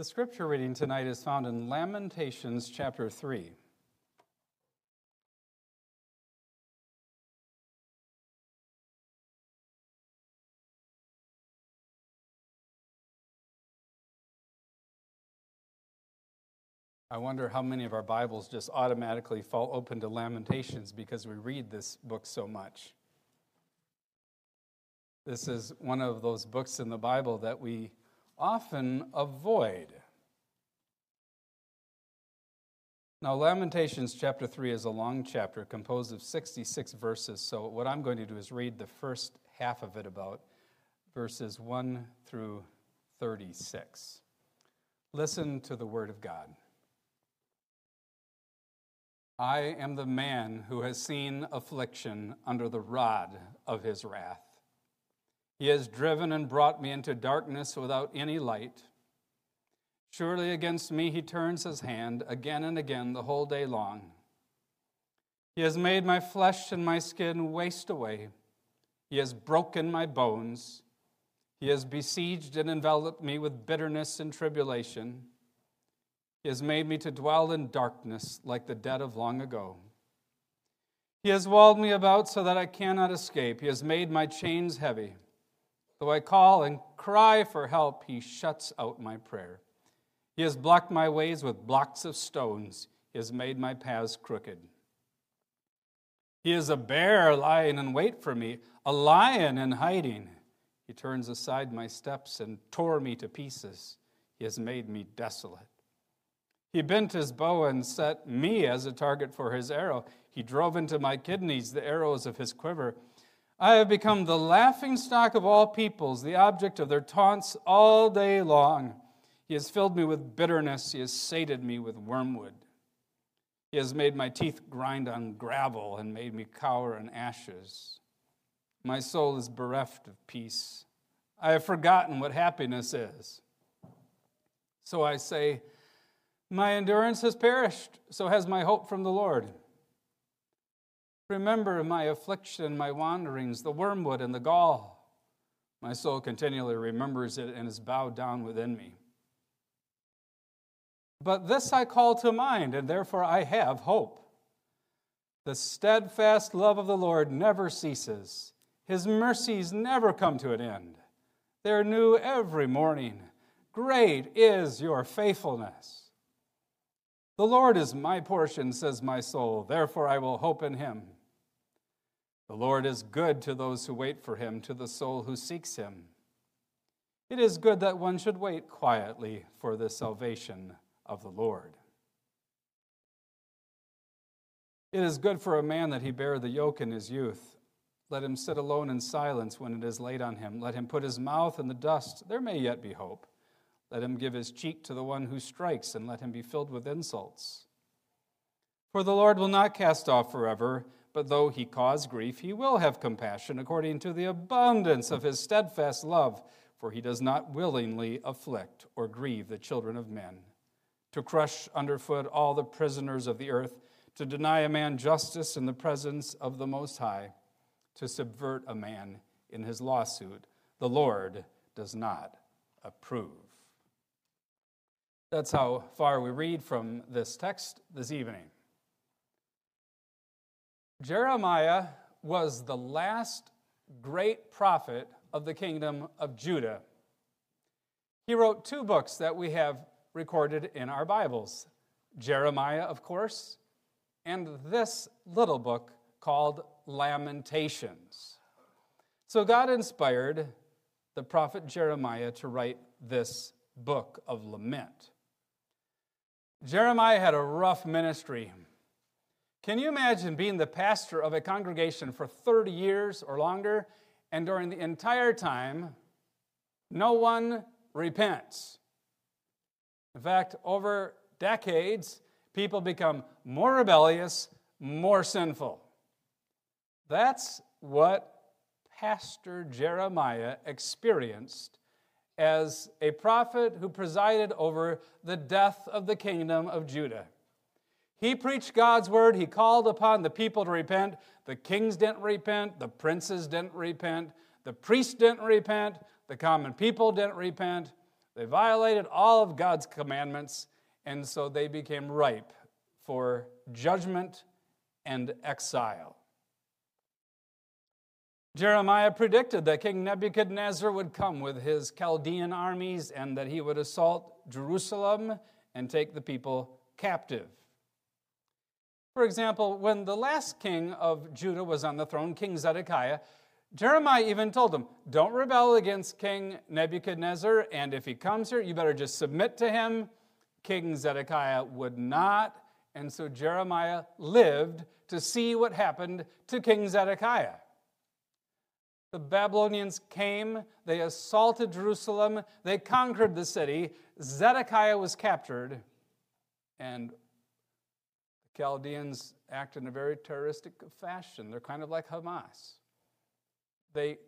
The scripture reading tonight is found in Lamentations chapter 3. I wonder how many of our Bibles just automatically fall open to Lamentations because we read this book so much. This is one of those books in the Bible that we often avoid. Now, Lamentations chapter 3 is a long chapter composed of 66 verses, so what I'm going to do is read the first half of it about verses 1 through 36. Listen to the Word of God. I am the man who has seen affliction under the rod of his wrath. He has driven and brought me into darkness without any light. Surely against me he turns his hand again and again the whole day long. He has made my flesh and my skin waste away. He has broken my bones. He has besieged and enveloped me with bitterness and tribulation. He has made me to dwell in darkness like the dead of long ago. He has walled me about so that I cannot escape. He has made my chains heavy. Though I call and cry for help, he shuts out my prayer. He has blocked my ways with blocks of stones. He has made my paths crooked. He is a bear lying in wait for me, a lion in hiding. He turns aside my steps and tore me to pieces. He has made me desolate. He bent his bow and set me as a target for his arrow. He drove into my kidneys the arrows of his quiver. I have become the laughing stock of all peoples, the object of their taunts all day long. He has filled me with bitterness. He has sated me with wormwood. He has made my teeth grind on gravel and made me cower in ashes. My soul is bereft of peace. I have forgotten what happiness is. So I say, my endurance has perished, so has my hope from the Lord. Remember my affliction, my wanderings, the wormwood and the gall. My soul continually remembers it and is bowed down within me. But this I call to mind, and therefore I have hope. The steadfast love of the Lord never ceases, His mercies never come to an end. They're new every morning. Great is your faithfulness. The Lord is my portion, says my soul, therefore I will hope in him. The Lord is good to those who wait for him, to the soul who seeks him. It is good that one should wait quietly for the salvation of the Lord. It is good for a man that he bear the yoke in his youth. Let him sit alone in silence when it is laid on him. Let him put his mouth in the dust. There may yet be hope. Let him give his cheek to the one who strikes, and let him be filled with insults. For the Lord will not cast off forever, but though he cause grief, he will have compassion according to the abundance of his steadfast love, for he does not willingly afflict or grieve the children of men. To crush underfoot all the prisoners of the earth, to deny a man justice in the presence of the Most High, to subvert a man in his lawsuit, the Lord does not approve. That's how far we read from this text this evening. Jeremiah was the last great prophet of the kingdom of Judah. He wrote two books that we have recorded in our Bibles Jeremiah, of course, and this little book called Lamentations. So God inspired the prophet Jeremiah to write this book of lament. Jeremiah had a rough ministry. Can you imagine being the pastor of a congregation for 30 years or longer, and during the entire time, no one repents? In fact, over decades, people become more rebellious, more sinful. That's what Pastor Jeremiah experienced as a prophet who presided over the death of the kingdom of Judah. He preached God's word. He called upon the people to repent. The kings didn't repent. The princes didn't repent. The priests didn't repent. The common people didn't repent. They violated all of God's commandments, and so they became ripe for judgment and exile. Jeremiah predicted that King Nebuchadnezzar would come with his Chaldean armies and that he would assault Jerusalem and take the people captive. For example, when the last king of Judah was on the throne, King Zedekiah, Jeremiah even told him, Don't rebel against King Nebuchadnezzar, and if he comes here, you better just submit to him. King Zedekiah would not, and so Jeremiah lived to see what happened to King Zedekiah. The Babylonians came, they assaulted Jerusalem, they conquered the city. Zedekiah was captured, and Chaldeans act in a very terroristic fashion. They're kind of like Hamas. They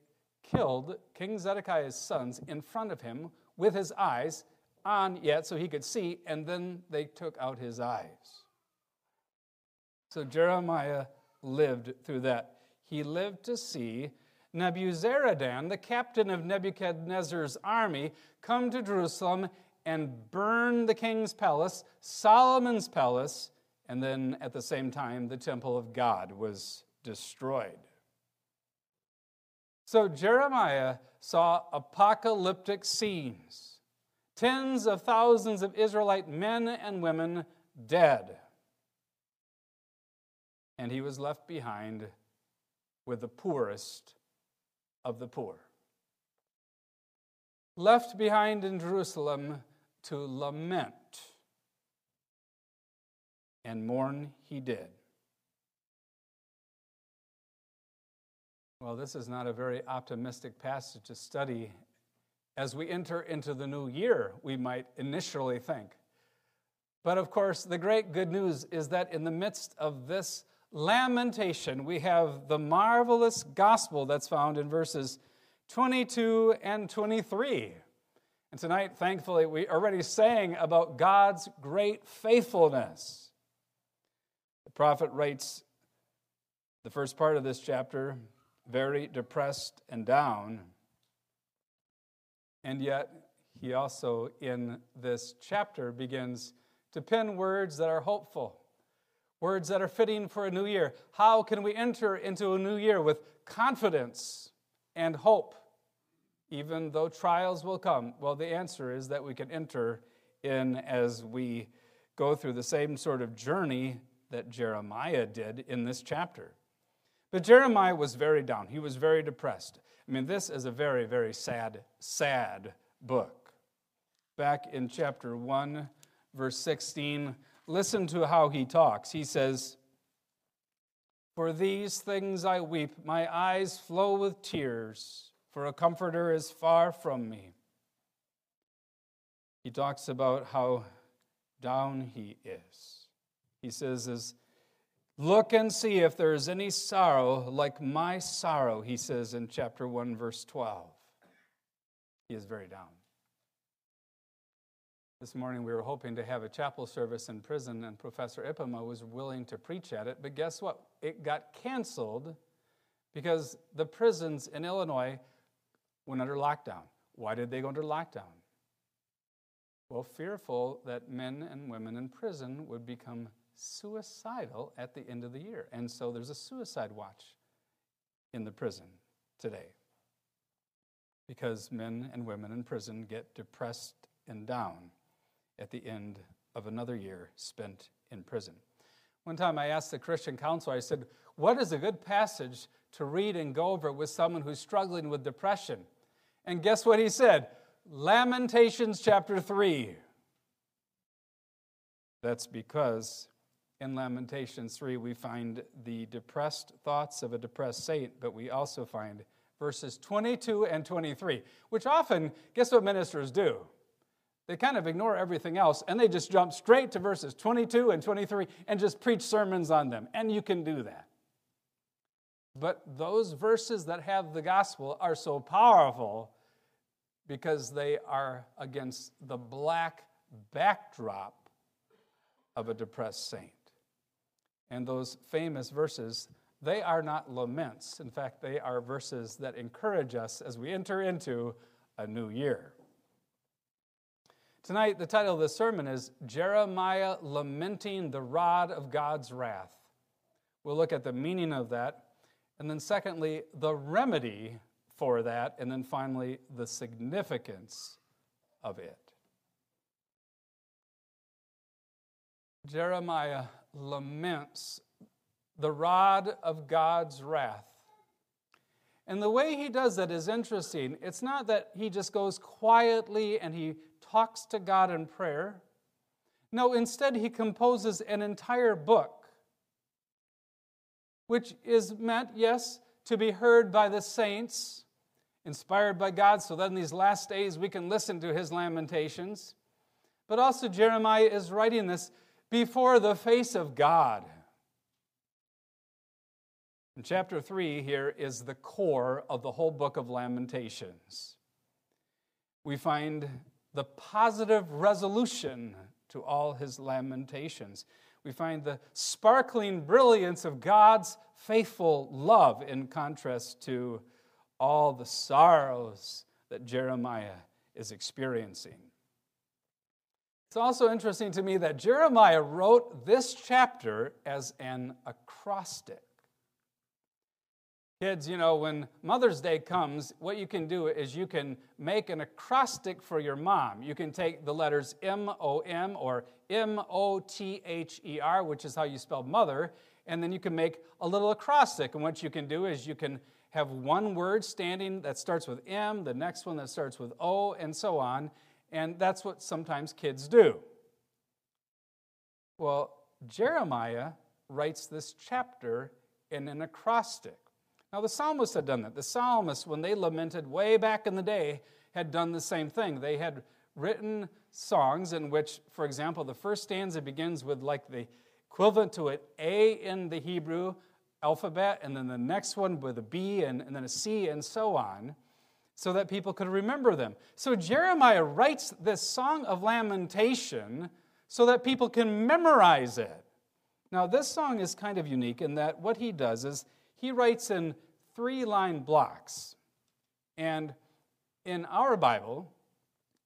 killed King Zedekiah's sons in front of him with his eyes on yet so he could see, and then they took out his eyes. So Jeremiah lived through that. He lived to see Nebuzaradan, the captain of Nebuchadnezzar's army, come to Jerusalem and burn the king's palace, Solomon's palace, and then at the same time, the temple of God was destroyed. So Jeremiah saw apocalyptic scenes tens of thousands of Israelite men and women dead. And he was left behind with the poorest of the poor. Left behind in Jerusalem to lament, and mourn he did. Well, this is not a very optimistic passage to study as we enter into the new year, we might initially think. But of course, the great good news is that in the midst of this lamentation, we have the marvelous gospel that's found in verses 22 and 23. And tonight, thankfully, we are already sang about God's great faithfulness. The prophet writes the first part of this chapter very depressed and down. And yet, he also, in this chapter, begins to pen words that are hopeful words that are fitting for a new year. How can we enter into a new year with confidence and hope, even though trials will come? Well, the answer is that we can enter in as we go through the same sort of journey that Jeremiah did in this chapter. But Jeremiah was very down. He was very depressed. I mean, this is a very, very sad, sad book. Back in chapter 1, verse 16, Listen to how he talks. He says, For these things I weep, my eyes flow with tears, for a comforter is far from me. He talks about how down he is. He says, as, Look and see if there is any sorrow like my sorrow, he says in chapter 1, verse 12. He is very down. This morning we were hoping to have a chapel service in prison, and Professor Ipema was willing to preach at it. But guess what? It got canceled because the prisons in Illinois went under lockdown. Why did they go under lockdown? Well, fearful that men and women in prison would become suicidal at the end of the year. And so there's a suicide watch in the prison today because men and women in prison get depressed and down at the end of another year spent in prison. One time I asked the Christian counselor, I said, What is a good passage to read and go over with someone who's struggling with depression? And guess what he said? Lamentations chapter 3. That's because in Lamentations 3 we find the depressed thoughts of a depressed saint, but we also find verses 22 and 23, which often, guess what ministers do? They kind of ignore everything else and they just jump straight to verses 22 and 23 and just preach sermons on them. And you can do that. But those verses that have the gospel are so powerful because they are against the black backdrop of a depressed saint. And those famous verses, they are not laments. In fact, they are verses that encourage us as we enter into a new year. Tonight, the title of the sermon is Jeremiah Lamenting the Rod of God's Wrath. We'll look at the meaning of that. And then, secondly, the remedy for that. And then finally, the significance of it. Jeremiah laments the rod of God's wrath. And the way he does that is interesting. It's not that he just goes quietly and he talks to God in prayer. No, instead, he composes an entire book, which is meant, yes, to be heard by the saints, inspired by God, so that in these last days we can listen to his lamentations. But also, Jeremiah is writing this before the face of God. And chapter 3 here is the core of the whole book of Lamentations. We find the positive resolution to all his lamentations. We find the sparkling brilliance of God's faithful love in contrast to all the sorrows that Jeremiah is experiencing. It's also interesting to me that Jeremiah wrote this chapter as an acrostic. Kids, you know, when Mother's Day comes, what you can do is you can make an acrostic for your mom. You can take the letters M O M or M O T H E R, which is how you spell mother, and then you can make a little acrostic. And what you can do is you can have one word standing that starts with M, the next one that starts with O, and so on. And that's what sometimes kids do. Well, Jeremiah writes this chapter in an acrostic. Now, the psalmists had done that. The psalmists, when they lamented way back in the day, had done the same thing. They had written songs in which, for example, the first stanza begins with like the equivalent to an A in the Hebrew alphabet, and then the next one with a B and, and then a C, and so on, so that people could remember them. So Jeremiah writes this song of lamentation so that people can memorize it. Now, this song is kind of unique in that what he does is he writes in three line blocks. And in our Bible,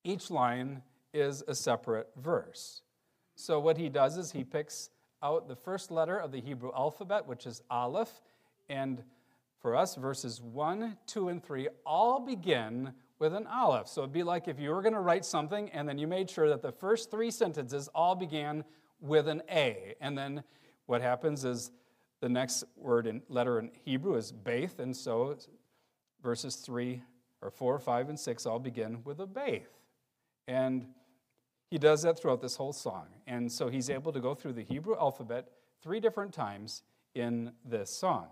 each line is a separate verse. So what he does is he picks out the first letter of the Hebrew alphabet, which is Aleph, and for us, verses 1, 2, and 3 all begin with an Aleph. So it'd be like if you were going to write something and then you made sure that the first three sentences all began with an A. And then what happens is the next word in letter in Hebrew is Baith, and so verses 3 or 4, 5, and 6 all begin with a Baith. And he does that throughout this whole song. And so he's able to go through the Hebrew alphabet three different times in this song.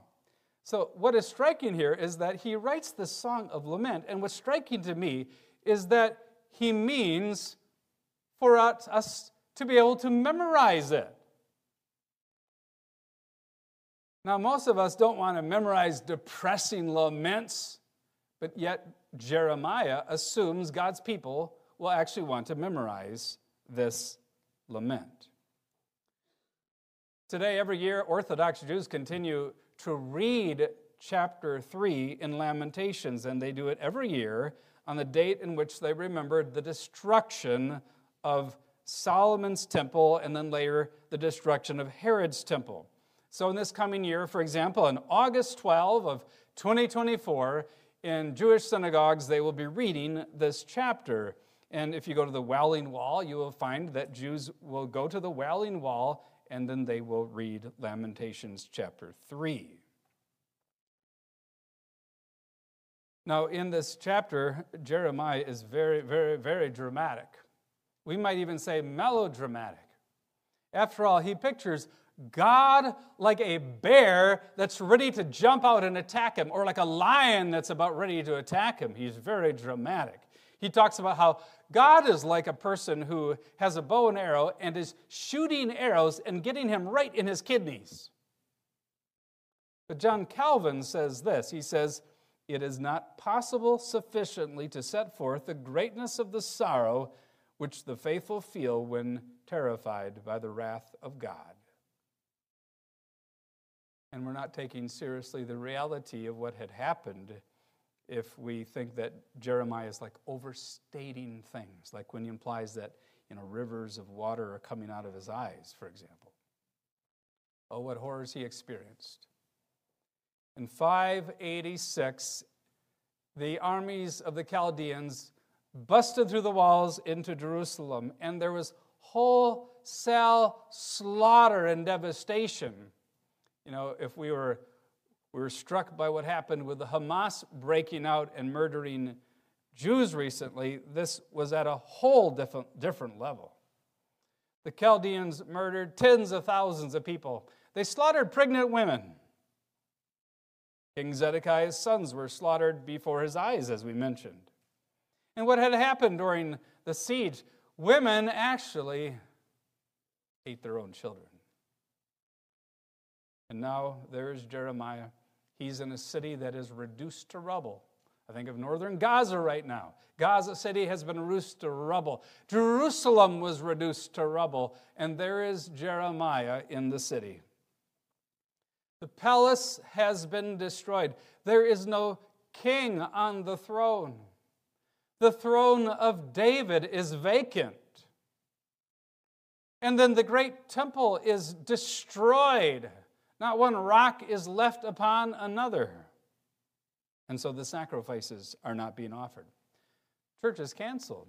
So, what is striking here is that he writes this song of lament. And what's striking to me is that he means for us to be able to memorize it. Now, most of us don't want to memorize depressing laments, but yet Jeremiah assumes God's people will actually want to memorize this lament. Today, every year, Orthodox Jews continue to read chapter 3 in Lamentations, and they do it every year on the date in which they remembered the destruction of Solomon's temple and then later the destruction of Herod's temple. So, in this coming year, for example, on August 12 of 2024, in Jewish synagogues, they will be reading this chapter. And if you go to the Wailing Wall, you will find that Jews will go to the Wailing Wall and then they will read Lamentations chapter 3. Now, in this chapter, Jeremiah is very, very, very dramatic. We might even say melodramatic. After all, he pictures God like a bear that's ready to jump out and attack him, or like a lion that's about ready to attack him. He's very dramatic. He talks about how God is like a person who has a bow and arrow and is shooting arrows and getting him right in his kidneys. But John Calvin says this he says, It is not possible sufficiently to set forth the greatness of the sorrow which the faithful feel when terrified by the wrath of God and we're not taking seriously the reality of what had happened if we think that Jeremiah is like overstating things, like when he implies that you know rivers of water are coming out of his eyes, for example. Oh, what horrors he experienced. In 586, the armies of the Chaldeans busted through the walls into Jerusalem, and there was wholesale slaughter and devastation. You know, if we were we were struck by what happened with the Hamas breaking out and murdering Jews recently. This was at a whole different, different level. The Chaldeans murdered tens of thousands of people. They slaughtered pregnant women. King Zedekiah's sons were slaughtered before his eyes, as we mentioned. And what had happened during the siege? Women actually ate their own children. And now there is Jeremiah He's in a city that is reduced to rubble. I think of northern Gaza right now. Gaza City has been reduced to rubble. Jerusalem was reduced to rubble, and there is Jeremiah in the city. The palace has been destroyed. There is no king on the throne. The throne of David is vacant. And then the great temple is destroyed. Not one rock is left upon another. And so the sacrifices are not being offered. Church is canceled.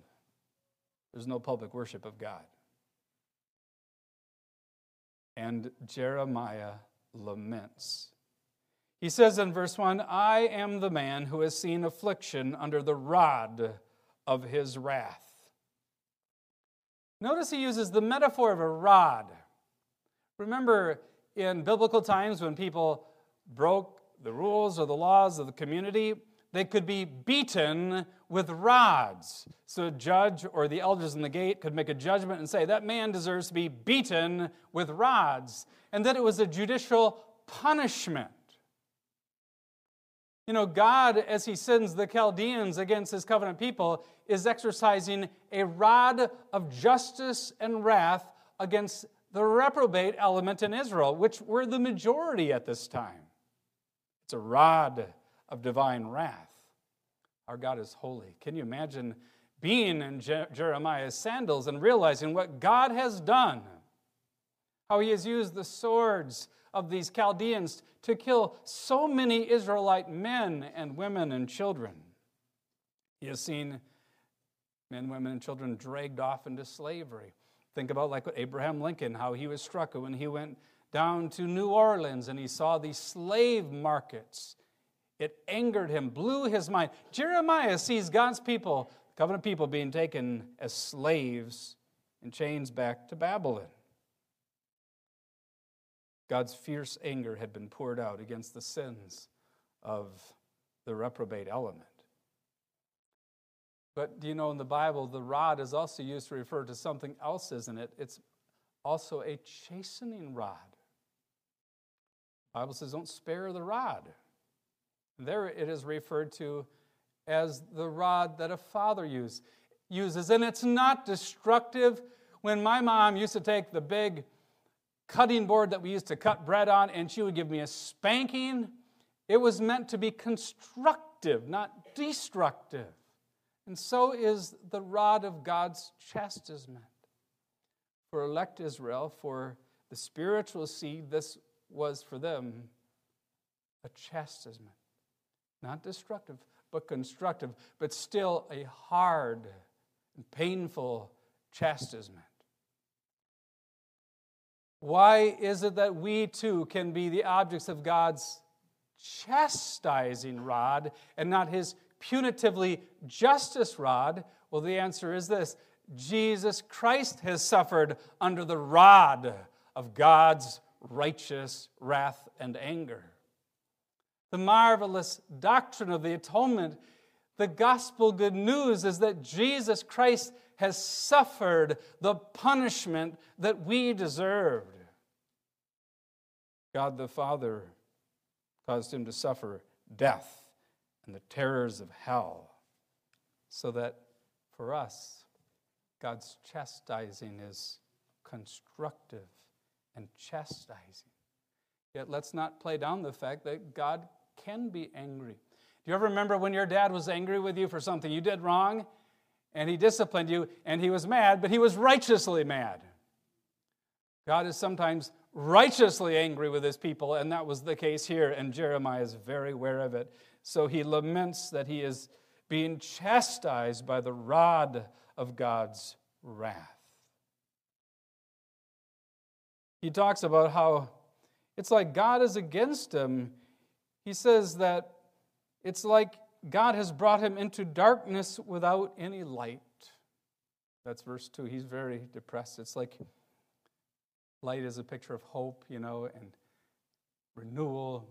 There's no public worship of God. And Jeremiah laments. He says in verse 1 I am the man who has seen affliction under the rod of his wrath. Notice he uses the metaphor of a rod. Remember, in biblical times when people broke the rules or the laws of the community, they could be beaten with rods. So a judge or the elders in the gate could make a judgment and say, that man deserves to be beaten with rods. And that it was a judicial punishment. You know, God, as He sends the Chaldeans against His covenant people, is exercising a rod of justice and wrath against the reprobate element in Israel, which were the majority at this time. It's a rod of divine wrath. Our God is holy. Can you imagine being in Je- Jeremiah's sandals and realizing what God has done? How he has used the swords of these Chaldeans to kill so many Israelite men and women and children. He has seen men, women, and children dragged off into slavery. Think about like Abraham Lincoln, how he was struck when he went down to New Orleans and he saw these slave markets. It angered him, blew his mind. Jeremiah sees God's people, covenant people, being taken as slaves in chains back to Babylon. God's fierce anger had been poured out against the sins of the reprobate element. But do you know in the Bible, the rod is also used to refer to something else, isn't it? It's also a chastening rod. The Bible says, don't spare the rod. There it is referred to as the rod that a father use, uses. And it's not destructive. When my mom used to take the big cutting board that we used to cut bread on and she would give me a spanking, it was meant to be constructive, not destructive. And so is the rod of God's chastisement. For elect Israel, for the spiritual seed, this was for them a chastisement. Not destructive, but constructive, but still a hard and painful chastisement. Why is it that we too can be the objects of God's chastising rod and not his punitively justice rod? Well, the answer is this Jesus Christ has suffered under the rod of God's righteous wrath and anger. The marvelous doctrine of the atonement, the gospel good news is that Jesus Christ has suffered the punishment that we deserved. God the Father caused him to suffer death and the terrors of hell, so that for us, God's chastising is constructive and chastising. Yet let's not play down the fact that God can be angry. Do you ever remember when your dad was angry with you for something you did wrong? And he disciplined you, and he was mad, but he was righteously mad. God is sometimes righteously angry with his people, and that was the case here, and Jeremiah is very aware of it. So he laments that he is being chastised by the rod of God's wrath. He talks about how it's like God is against him. He says that it's like God has brought him into darkness without any light. That's verse 2. He's very depressed. It's like light is a picture of hope, you know, and renewal.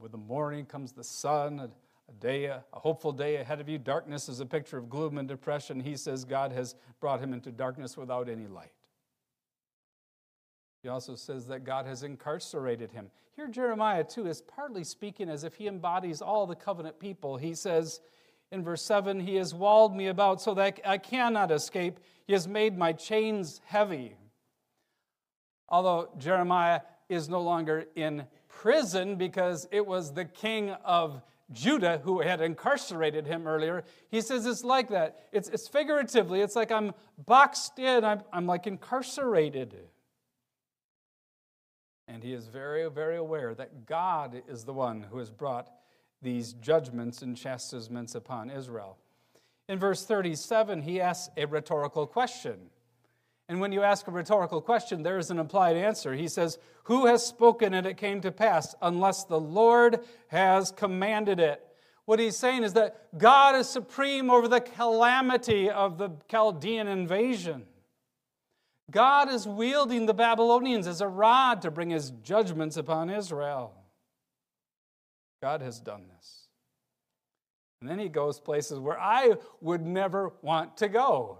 With the morning comes the sun, a, a day, a, a hopeful day ahead of you. Darkness is a picture of gloom and depression. He says God has brought him into darkness without any light. He also says that God has incarcerated him. Here, Jeremiah, too, is partly speaking as if he embodies all the covenant people. He says in verse 7 He has walled me about so that I cannot escape. He has made my chains heavy. Although Jeremiah is no longer in prison because it was the king of Judah who had incarcerated him earlier, he says it's like that. It's, it's figuratively, it's like I'm boxed in, I'm, I'm like incarcerated. And he is very, very aware that God is the one who has brought these judgments and chastisements upon Israel. In verse 37, he asks a rhetorical question. And when you ask a rhetorical question, there is an implied answer. He says, Who has spoken and it came to pass, unless the Lord has commanded it? What he's saying is that God is supreme over the calamity of the Chaldean invasion. God is wielding the Babylonians as a rod to bring his judgments upon Israel. God has done this. And then he goes places where I would never want to go.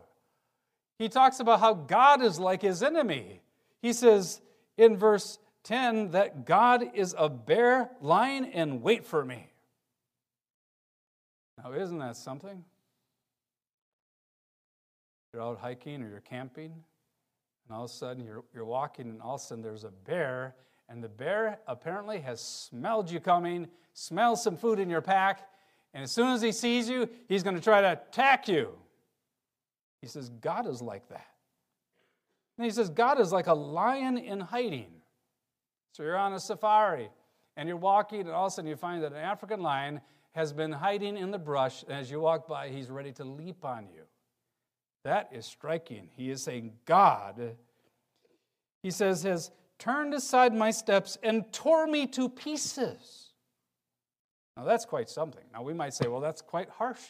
He talks about how God is like his enemy. He says in verse 10 that God is a bear lying in wait for me. Now, isn't that something? You're out hiking or you're camping, and all of a sudden you're, you're walking, and all of a sudden there's a bear, and the bear apparently has smelled you coming, smells some food in your pack, and as soon as he sees you, he's going to try to attack you. He says, God is like that. And he says, God is like a lion in hiding. So you're on a safari, and you're walking, and all of a sudden you find that an African lion has been hiding in the brush, and as you walk by, he's ready to leap on you. That is striking. He is saying, God, he says, has turned aside my steps and tore me to pieces. Now, that's quite something. Now, we might say, well, that's quite harsh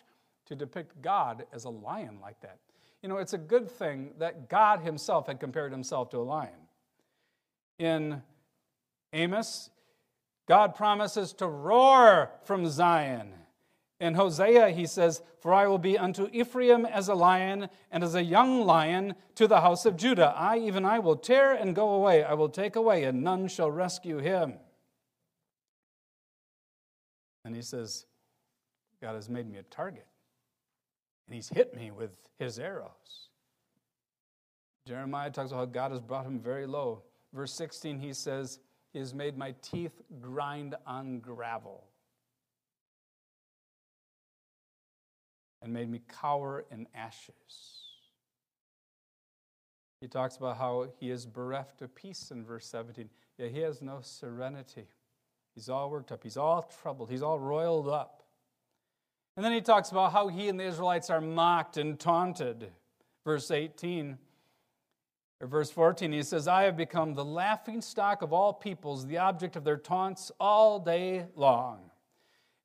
to depict God as a lion like that. You know, it's a good thing that God himself had compared himself to a lion. In Amos, God promises to roar from Zion in Hosea, he says, For I will be unto Ephraim as a lion, and as a young lion to the house of Judah. I, even I, will tear and go away. I will take away, and none shall rescue him. And he says, God has made me a target, and he's hit me with his arrows. Jeremiah talks about how God has brought him very low. Verse 16, he says, He has made my teeth grind on gravel. and made me cower in ashes. He talks about how he is bereft of peace in verse 17. Yeah, he has no serenity. He's all worked up. He's all troubled. He's all roiled up. And then he talks about how he and the Israelites are mocked and taunted. Verse 18 or verse 14, he says, I have become the laughing stock of all peoples, the object of their taunts all day long.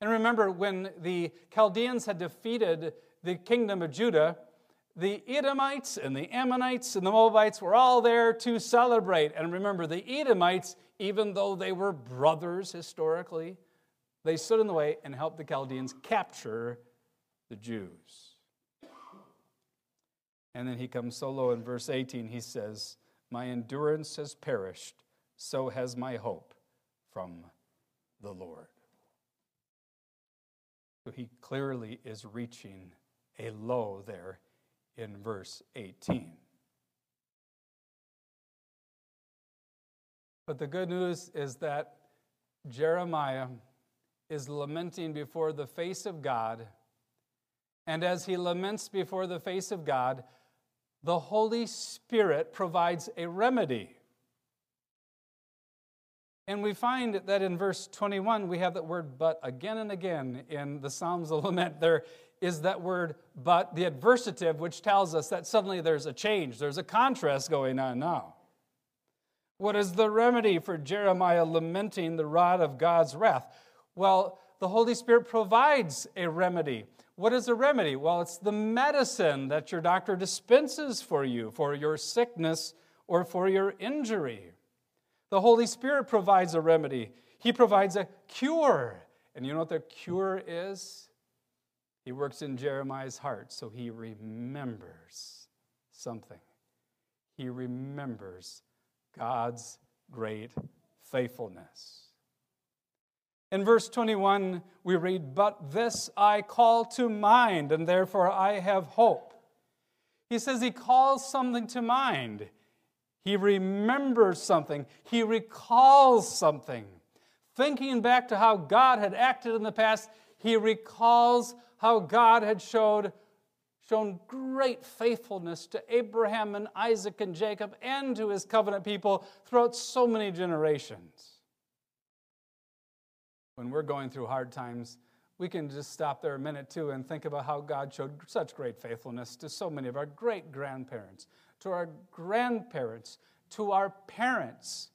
And remember, when the Chaldeans had defeated the kingdom of Judah, the Edomites and the Ammonites and the Moabites were all there to celebrate. And remember, the Edomites, even though they were brothers historically, they stood in the way and helped the Chaldeans capture the Jews. And then he comes so low in verse 18, he says, My endurance has perished, so has my hope from the Lord. So he clearly is reaching a low there in verse 18. But the good news is that Jeremiah is lamenting before the face of God. And as he laments before the face of God, the Holy Spirit provides a remedy. And we find that in verse 21, we have that word but again and again in the Psalms of Lament. There is that word but, the adversative, which tells us that suddenly there's a change, there's a contrast going on now. What is the remedy for Jeremiah lamenting the rod of God's wrath? Well, the Holy Spirit provides a remedy. What is a remedy? Well, it's the medicine that your doctor dispenses for you for your sickness or for your injury. The Holy Spirit provides a remedy, He provides a cure. And you know what the cure is? He works in Jeremiah's heart, so he remembers something. He remembers God's great faithfulness. In verse 21, we read, But this I call to mind, and therefore I have hope. He says he calls something to mind. He remembers something, he recalls something. Thinking back to how God had acted in the past, he recalls how God had showed, shown great faithfulness to Abraham and Isaac and Jacob and to his covenant people throughout so many generations. When we're going through hard times, we can just stop there a minute too and think about how God showed such great faithfulness to so many of our great grandparents, to our grandparents, to our parents.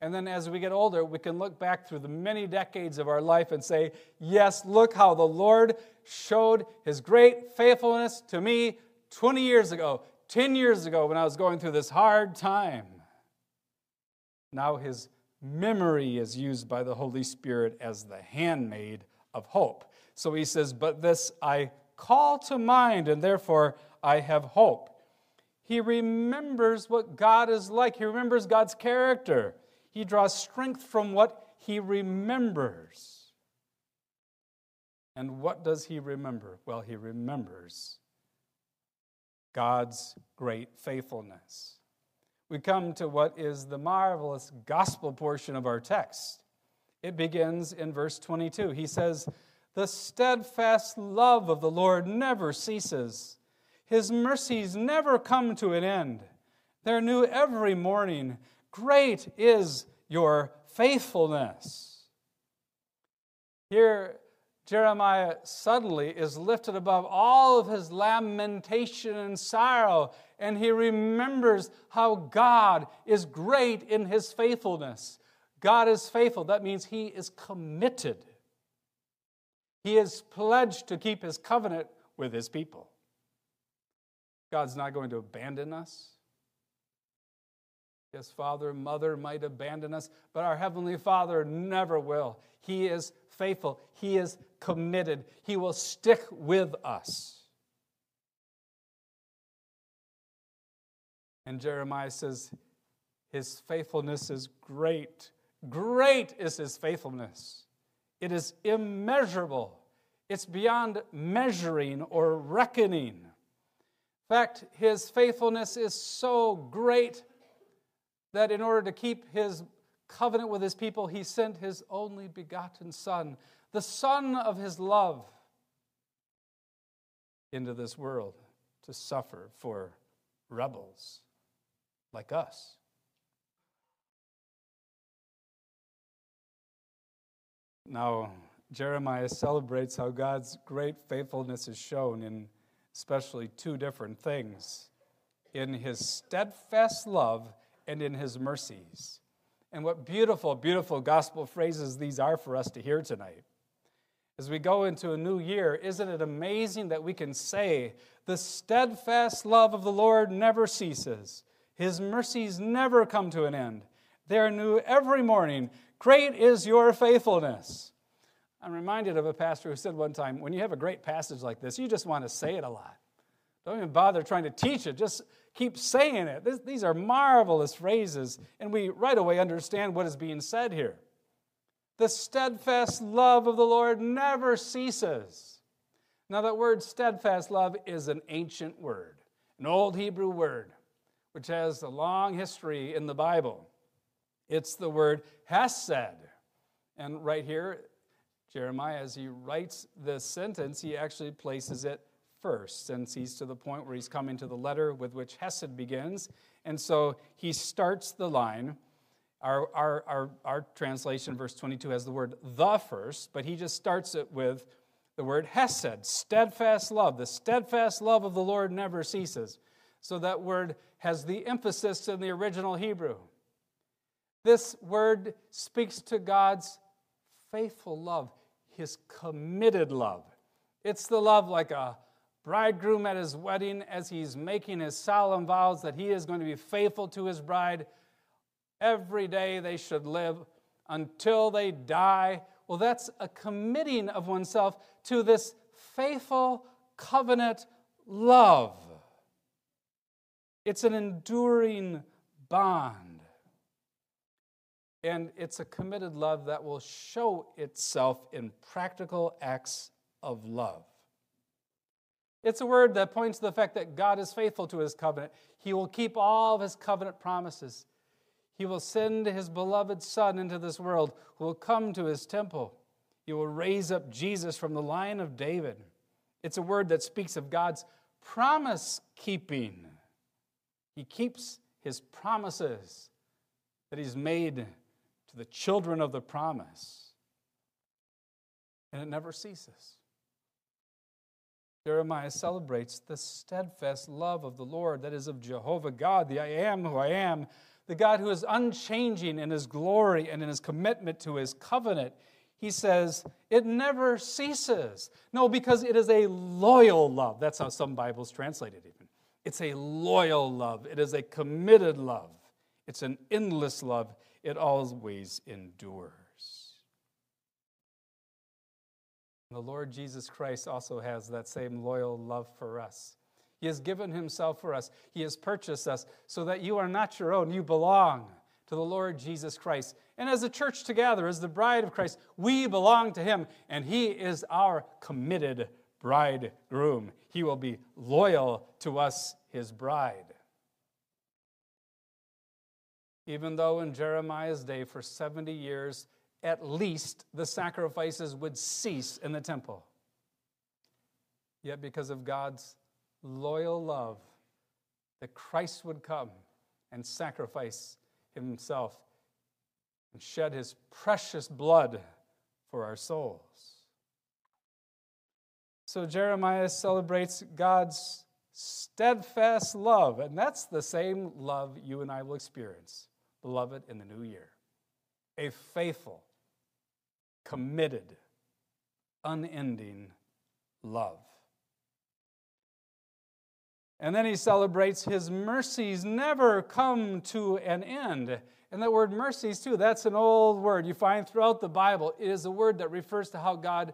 And then as we get older, we can look back through the many decades of our life and say, Yes, look how the Lord showed his great faithfulness to me 20 years ago, 10 years ago when I was going through this hard time. Now his memory is used by the Holy Spirit as the handmaid of hope. So he says, But this I call to mind, and therefore I have hope. He remembers what God is like, he remembers God's character. He draws strength from what he remembers. And what does he remember? Well, he remembers God's great faithfulness. We come to what is the marvelous gospel portion of our text. It begins in verse 22. He says, The steadfast love of the Lord never ceases. His mercies never come to an end. They're new every morning. Great is your faithfulness. Here, Jeremiah suddenly is lifted above all of his lamentation and sorrow, and he remembers how God is great in his faithfulness. God is faithful. That means he is committed. He is pledged to keep his covenant with his people. God's not going to abandon us. Yes, father, mother might abandon us, but our Heavenly Father never will. He is faithful, He is committed, He will stick with us. And Jeremiah says, His faithfulness is great. Great is His faithfulness. It is immeasurable. It's beyond measuring or reckoning In fact, his faithfulness is so great that in order to keep his covenant with his people, he sent his only begotten Son, the Son of his love, into this world to suffer for rebels like us. Now, Jeremiah celebrates how God's great faithfulness is shown in especially two different things in his steadfast love and in his mercies. And what beautiful, beautiful gospel phrases these are for us to hear tonight. As we go into a new year, isn't it amazing that we can say, The steadfast love of the Lord never ceases, His mercies never come to an end. They are new every morning. Great is your faithfulness. I'm reminded of a pastor who said one time, when you have a great passage like this, you just want to say it a lot. Don't even bother trying to teach it, just keep saying it. This, these are marvelous phrases, and we right away understand what is being said here. The steadfast love of the Lord never ceases. Now, that word steadfast love is an ancient word, an old Hebrew word, which has a long history in the Bible. It's the word hesed. And right here, Jeremiah, as he writes this sentence, he actually places it first, since he's to the point where he's coming to the letter with which Hesed begins. And so he starts the line. Our, our, our, our translation, verse 22, has the word the first, but he just starts it with the word Hesed, steadfast love. The steadfast love of the Lord never ceases. So that word has the emphasis in the original Hebrew. This word speaks to God's faithful love, his committed love. It's the love like a bridegroom at his wedding as he's making his solemn vows that he is going to be faithful to his bride. Every day they should live until they die. Well, that's a committing of oneself to this faithful covenant love. It's an enduring bond. And it's a committed love that will show itself in practical acts of love. It's a word that points to the fact that God is faithful to his covenant. He will keep all of his covenant promises. He will send his beloved Son into this world who will come to his temple. He will raise up Jesus from the line of David. It's a word that speaks of God's promise keeping. He keeps his promises that he's made to the children of the promise. And it never ceases. Jeremiah celebrates the steadfast love of the Lord, that is of Jehovah God, the I am who I am, the God who is unchanging in his glory and in his commitment to his covenant. He says, it never ceases. No, because it is a loyal love. That's how some Bibles translate it, even. It's a loyal love, it is a committed love, it's an endless love. It always endures. The Lord Jesus Christ also has that same loyal love for us. He has given himself for us. He has purchased us so that you are not your own. You belong to the Lord Jesus Christ. And as a church together, as the bride of Christ, we belong to him, and he is our committed bridegroom. He will be loyal to us, his bride. Even though in Jeremiah's day, for 70 years, at least the sacrifices would cease in the temple. Yet, because of God's loyal love, that Christ would come and sacrifice himself and shed his precious blood for our souls. So, Jeremiah celebrates God's steadfast love, and that's the same love you and I will experience, beloved, in the new year. A faithful, committed, unending love. And then he celebrates his mercies never come to an end. And that word mercies, too, that's an old word you find throughout the Bible. It is a word that refers to how God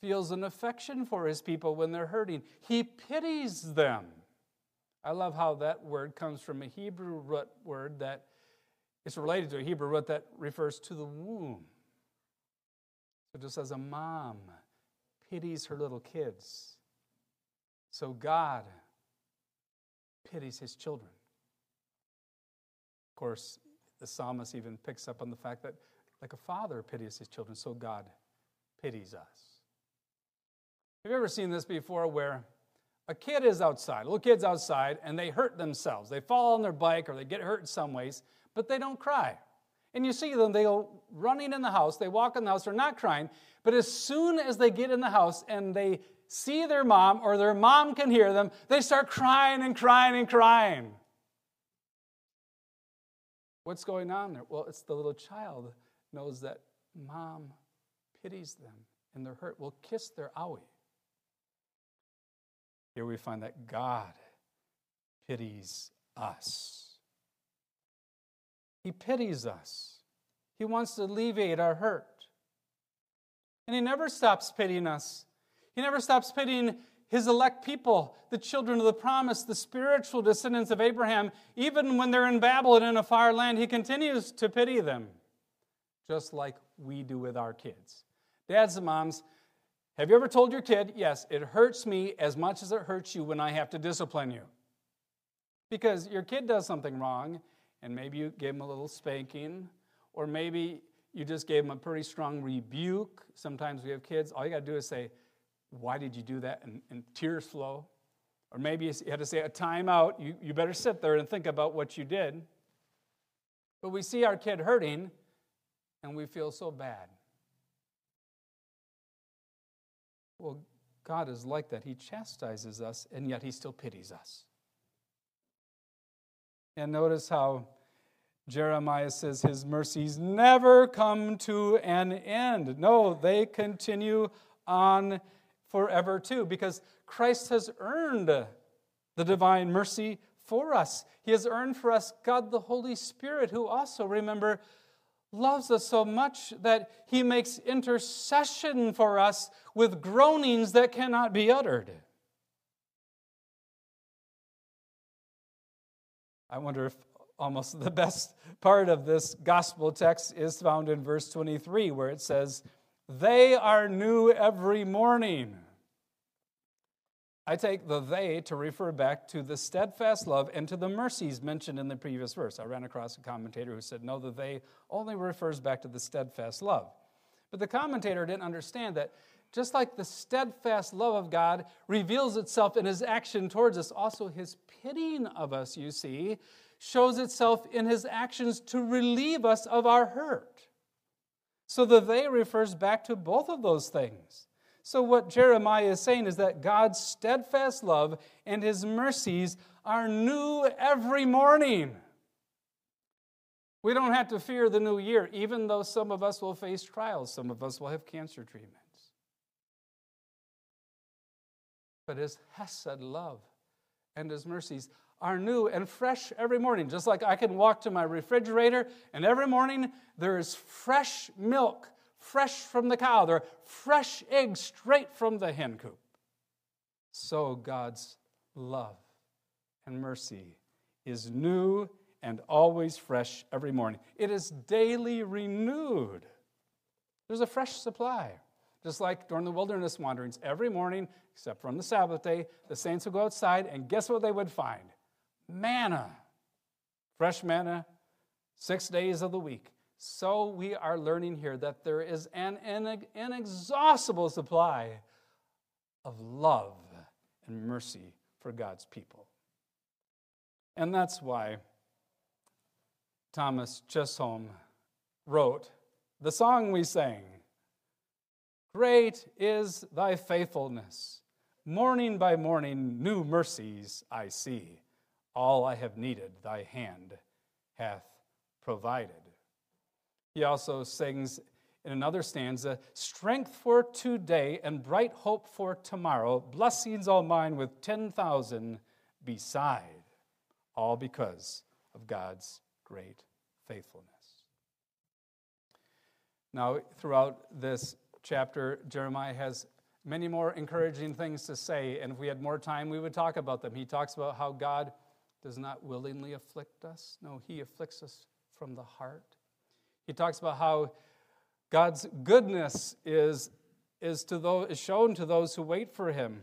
feels an affection for his people when they're hurting. He pities them. I love how that word comes from a Hebrew root word that is related to a Hebrew root that refers to the womb. So just as a mom pities her little kids, so God pities his children. Of course, the psalmist even picks up on the fact that, like a father pities his children, so God pities us. Have you ever seen this before where a kid is outside, a little kid's outside, and they hurt themselves? They fall on their bike or they get hurt in some ways, but they don't cry. And you see them, they go running in the house, they walk in the house, they're not crying. But as soon as they get in the house and they see their mom or their mom can hear them, they start crying and crying and crying. What's going on there? Well, it's the little child knows that mom pities them and they're hurt. Will kiss their owie. Here we find that God pities us. He pities us. He wants to alleviate our hurt. And He never stops pitying us. He never stops pitying His elect people, the children of the promise, the spiritual descendants of Abraham. Even when they're in Babylon in a far land, He continues to pity them, just like we do with our kids. Dads and moms, have you ever told your kid, yes, it hurts me as much as it hurts you when I have to discipline you? Because your kid does something wrong and maybe you gave him a little spanking, or maybe you just gave him a pretty strong rebuke. Sometimes we have kids, all you got to do is say, Why did you do that? And, and tears flow. Or maybe you had to say a timeout. You, you better sit there and think about what you did. But we see our kid hurting and we feel so bad. Well, God is like that. He chastises us, and yet He still pities us. And notice how Jeremiah says his mercies never come to an end. No, they continue on forever too, because Christ has earned the divine mercy for us. He has earned for us God the Holy Spirit, who also, remember, loves us so much that he makes intercession for us with groanings that cannot be uttered. I wonder if almost the best part of this gospel text is found in verse 23, where it says, They are new every morning. I take the they to refer back to the steadfast love and to the mercies mentioned in the previous verse. I ran across a commentator who said, no, the they only refers back to the steadfast love. But the commentator didn't understand that just like the steadfast love of God reveals itself in his action towards us, also his pitying of us, you see, shows itself in his actions to relieve us of our hurt. So the they refers back to both of those things. So, what Jeremiah is saying is that God's steadfast love and his mercies are new every morning. We don't have to fear the new year, even though some of us will face trials, some of us will have cancer treatments. But his Hesed love and his mercies are new and fresh every morning. Just like I can walk to my refrigerator, and every morning there is fresh milk fresh from the cow. They're fresh eggs straight from the hen coop. So God's love and mercy is new and always fresh every morning. It is daily renewed. There's a fresh supply. Just like during the wilderness wanderings, every morning, except for on the Sabbath day, the saints would go outside, and guess what they would find? Manna. Fresh manna, six days of the week. So we are learning here that there is an inexhaustible supply of love and mercy for God's people. And that's why Thomas Chisholm wrote the song we sang Great is thy faithfulness. Morning by morning, new mercies I see. All I have needed, thy hand hath provided. He also sings in another stanza strength for today and bright hope for tomorrow, blessings all mine with 10,000 beside, all because of God's great faithfulness. Now, throughout this chapter, Jeremiah has many more encouraging things to say, and if we had more time, we would talk about them. He talks about how God does not willingly afflict us, no, He afflicts us from the heart. He talks about how God's goodness is, is, to those, is shown to those who wait for him.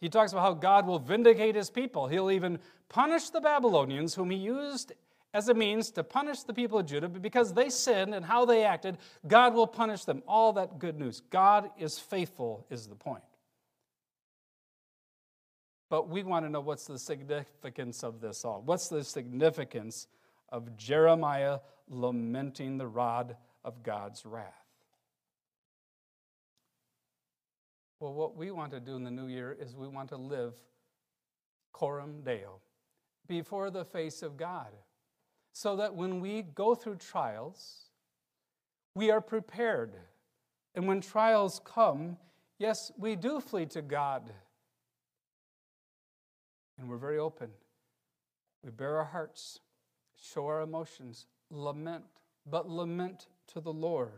He talks about how God will vindicate his people. He'll even punish the Babylonians, whom he used as a means to punish the people of Judah, but because they sinned and how they acted, God will punish them. All that good news. God is faithful, is the point. But we want to know what's the significance of this all. What's the significance of Jeremiah lamenting the rod of God's wrath. Well, what we want to do in the new year is we want to live coram deo, before the face of God, so that when we go through trials, we are prepared. And when trials come, yes, we do flee to God. And we're very open. We bare our hearts show our emotions, lament, but lament to the Lord.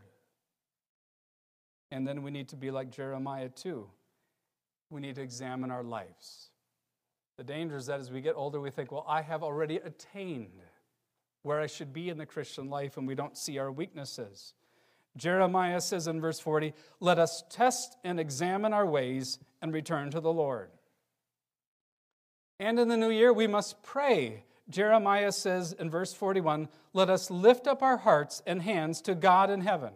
And then we need to be like Jeremiah too. We need to examine our lives. The danger is that as we get older, we think, well, I have already attained where I should be in the Christian life, and we don't see our weaknesses. Jeremiah says in verse 40, Let us test and examine our ways and return to the Lord. And in the new year, we must pray Jeremiah says in verse 41 Let us lift up our hearts and hands to God in heaven.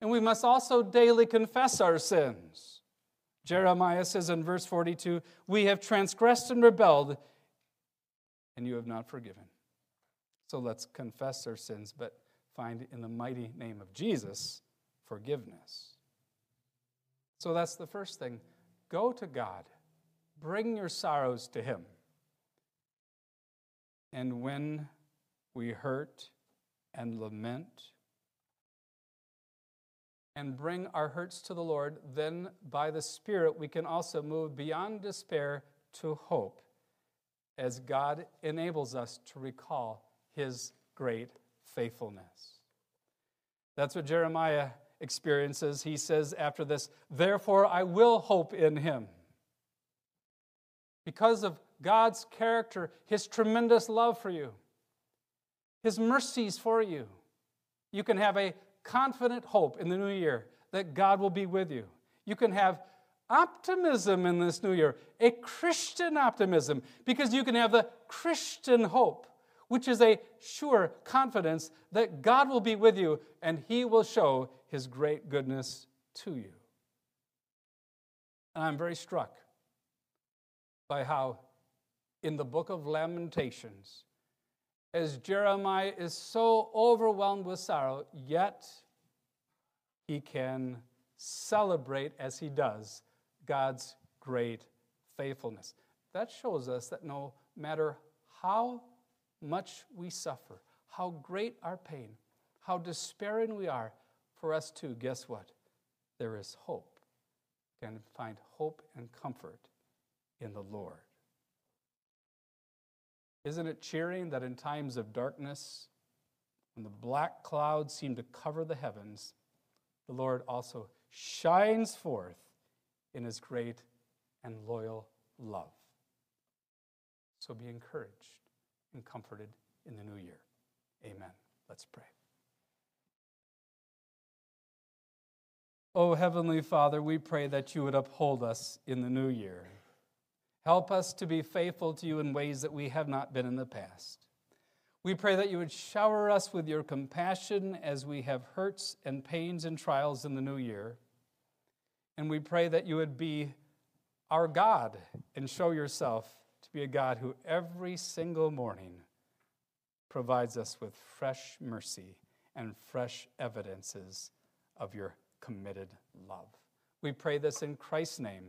And we must also daily confess our sins. Jeremiah says in verse 42 We have transgressed and rebelled, and you have not forgiven. So let's confess our sins, but find in the mighty name of Jesus forgiveness. So that's the first thing. Go to God, bring your sorrows to Him. And when we hurt and lament and bring our hurts to the Lord, then by the Spirit we can also move beyond despair to hope as God enables us to recall His great faithfulness. That's what Jeremiah experiences. He says after this, Therefore I will hope in Him. Because of God's character, His tremendous love for you, His mercies for you. You can have a confident hope in the new year that God will be with you. You can have optimism in this new year, a Christian optimism, because you can have the Christian hope, which is a sure confidence that God will be with you and He will show His great goodness to you. And I'm very struck by how in the book of Lamentations, as Jeremiah is so overwhelmed with sorrow, yet he can celebrate as he does God's great faithfulness. That shows us that no matter how much we suffer, how great our pain, how despairing we are, for us too, guess what? There is hope. We can find hope and comfort in the Lord. Isn't it cheering that in times of darkness, when the black clouds seem to cover the heavens, the Lord also shines forth in his great and loyal love? So be encouraged and comforted in the new year. Amen. Let's pray. Oh, Heavenly Father, we pray that you would uphold us in the new year. Help us to be faithful to you in ways that we have not been in the past. We pray that you would shower us with your compassion as we have hurts and pains and trials in the new year. And we pray that you would be our God and show yourself to be a God who every single morning provides us with fresh mercy and fresh evidences of your committed love. We pray this in Christ's name.